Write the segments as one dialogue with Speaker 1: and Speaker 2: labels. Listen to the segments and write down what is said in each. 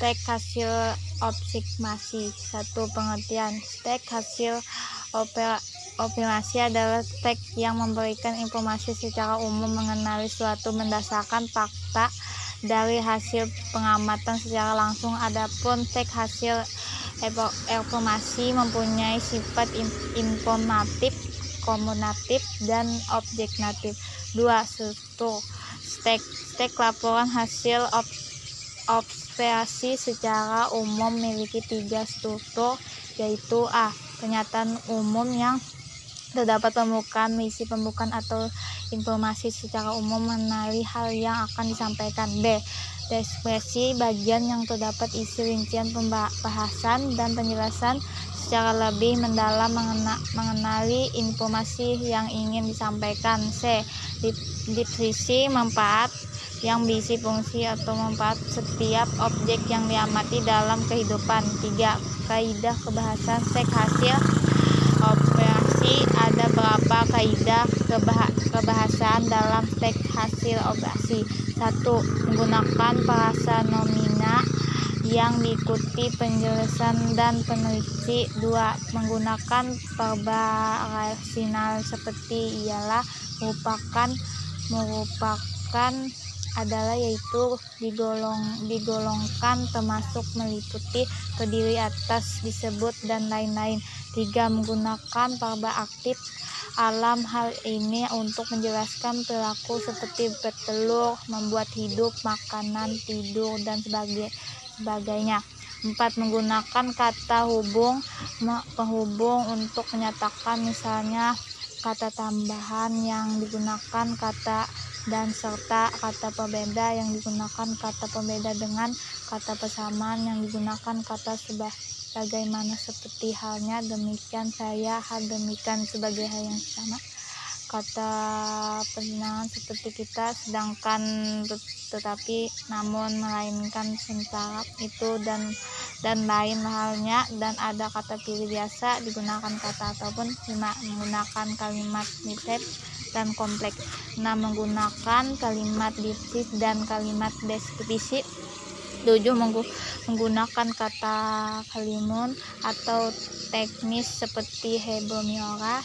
Speaker 1: Stek hasil optimasi. Satu pengertian. Stek hasil optimasi adalah stek yang memberikan informasi secara umum mengenai suatu berdasarkan fakta dari hasil pengamatan secara langsung. Adapun stek hasil informasi mempunyai sifat informatif, komunatif, dan objektif. Dua, struktur stek. Stek laporan hasil op observasi secara umum memiliki tiga struktur yaitu A. Pernyataan umum yang terdapat pembukaan, misi pembukaan atau informasi secara umum mengenai hal yang akan disampaikan. B. Deskripsi bagian yang terdapat isi rincian pembahasan dan penjelasan secara lebih mendalam mengenali informasi yang ingin disampaikan. C. Deskripsi manfaat yang berisi fungsi atau manfaat setiap objek yang diamati dalam kehidupan. 3. Kaidah kebahasan sek hasil operasi ada berapa kaidah kebahasan dalam stek hasil operasi 1. Menggunakan bahasa nomina yang diikuti penjelasan dan peneliti 2. Menggunakan rasional seperti ialah merupakan merupakan adalah yaitu digolong digolongkan termasuk meliputi terdiri atas disebut dan lain-lain tiga menggunakan verba aktif alam hal ini untuk menjelaskan perilaku seperti bertelur membuat hidup makanan tidur dan sebagai sebagainya. Empat menggunakan kata hubung penghubung untuk menyatakan misalnya kata tambahan yang digunakan kata dan serta kata pembeda yang digunakan kata pembeda dengan kata persamaan yang digunakan kata sebagaimana seperti halnya. Demikian saya hal demikian sebagai hal yang sama kata penyenangan seperti kita sedangkan tetapi namun melainkan sementara itu dan dan lain halnya dan ada kata pilih biasa digunakan kata ataupun menggunakan kalimat mitet dan kompleks. Nah, menggunakan kalimat diktif dan kalimat deskripsi. 7. Menggunakan kata kalimun atau teknis seperti hebromiora,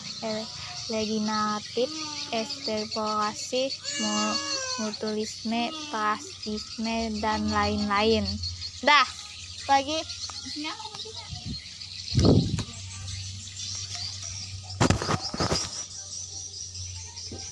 Speaker 1: leginatif, extemporasi, mutualisme, plastisme, dan lain-lain. Dah, pagi.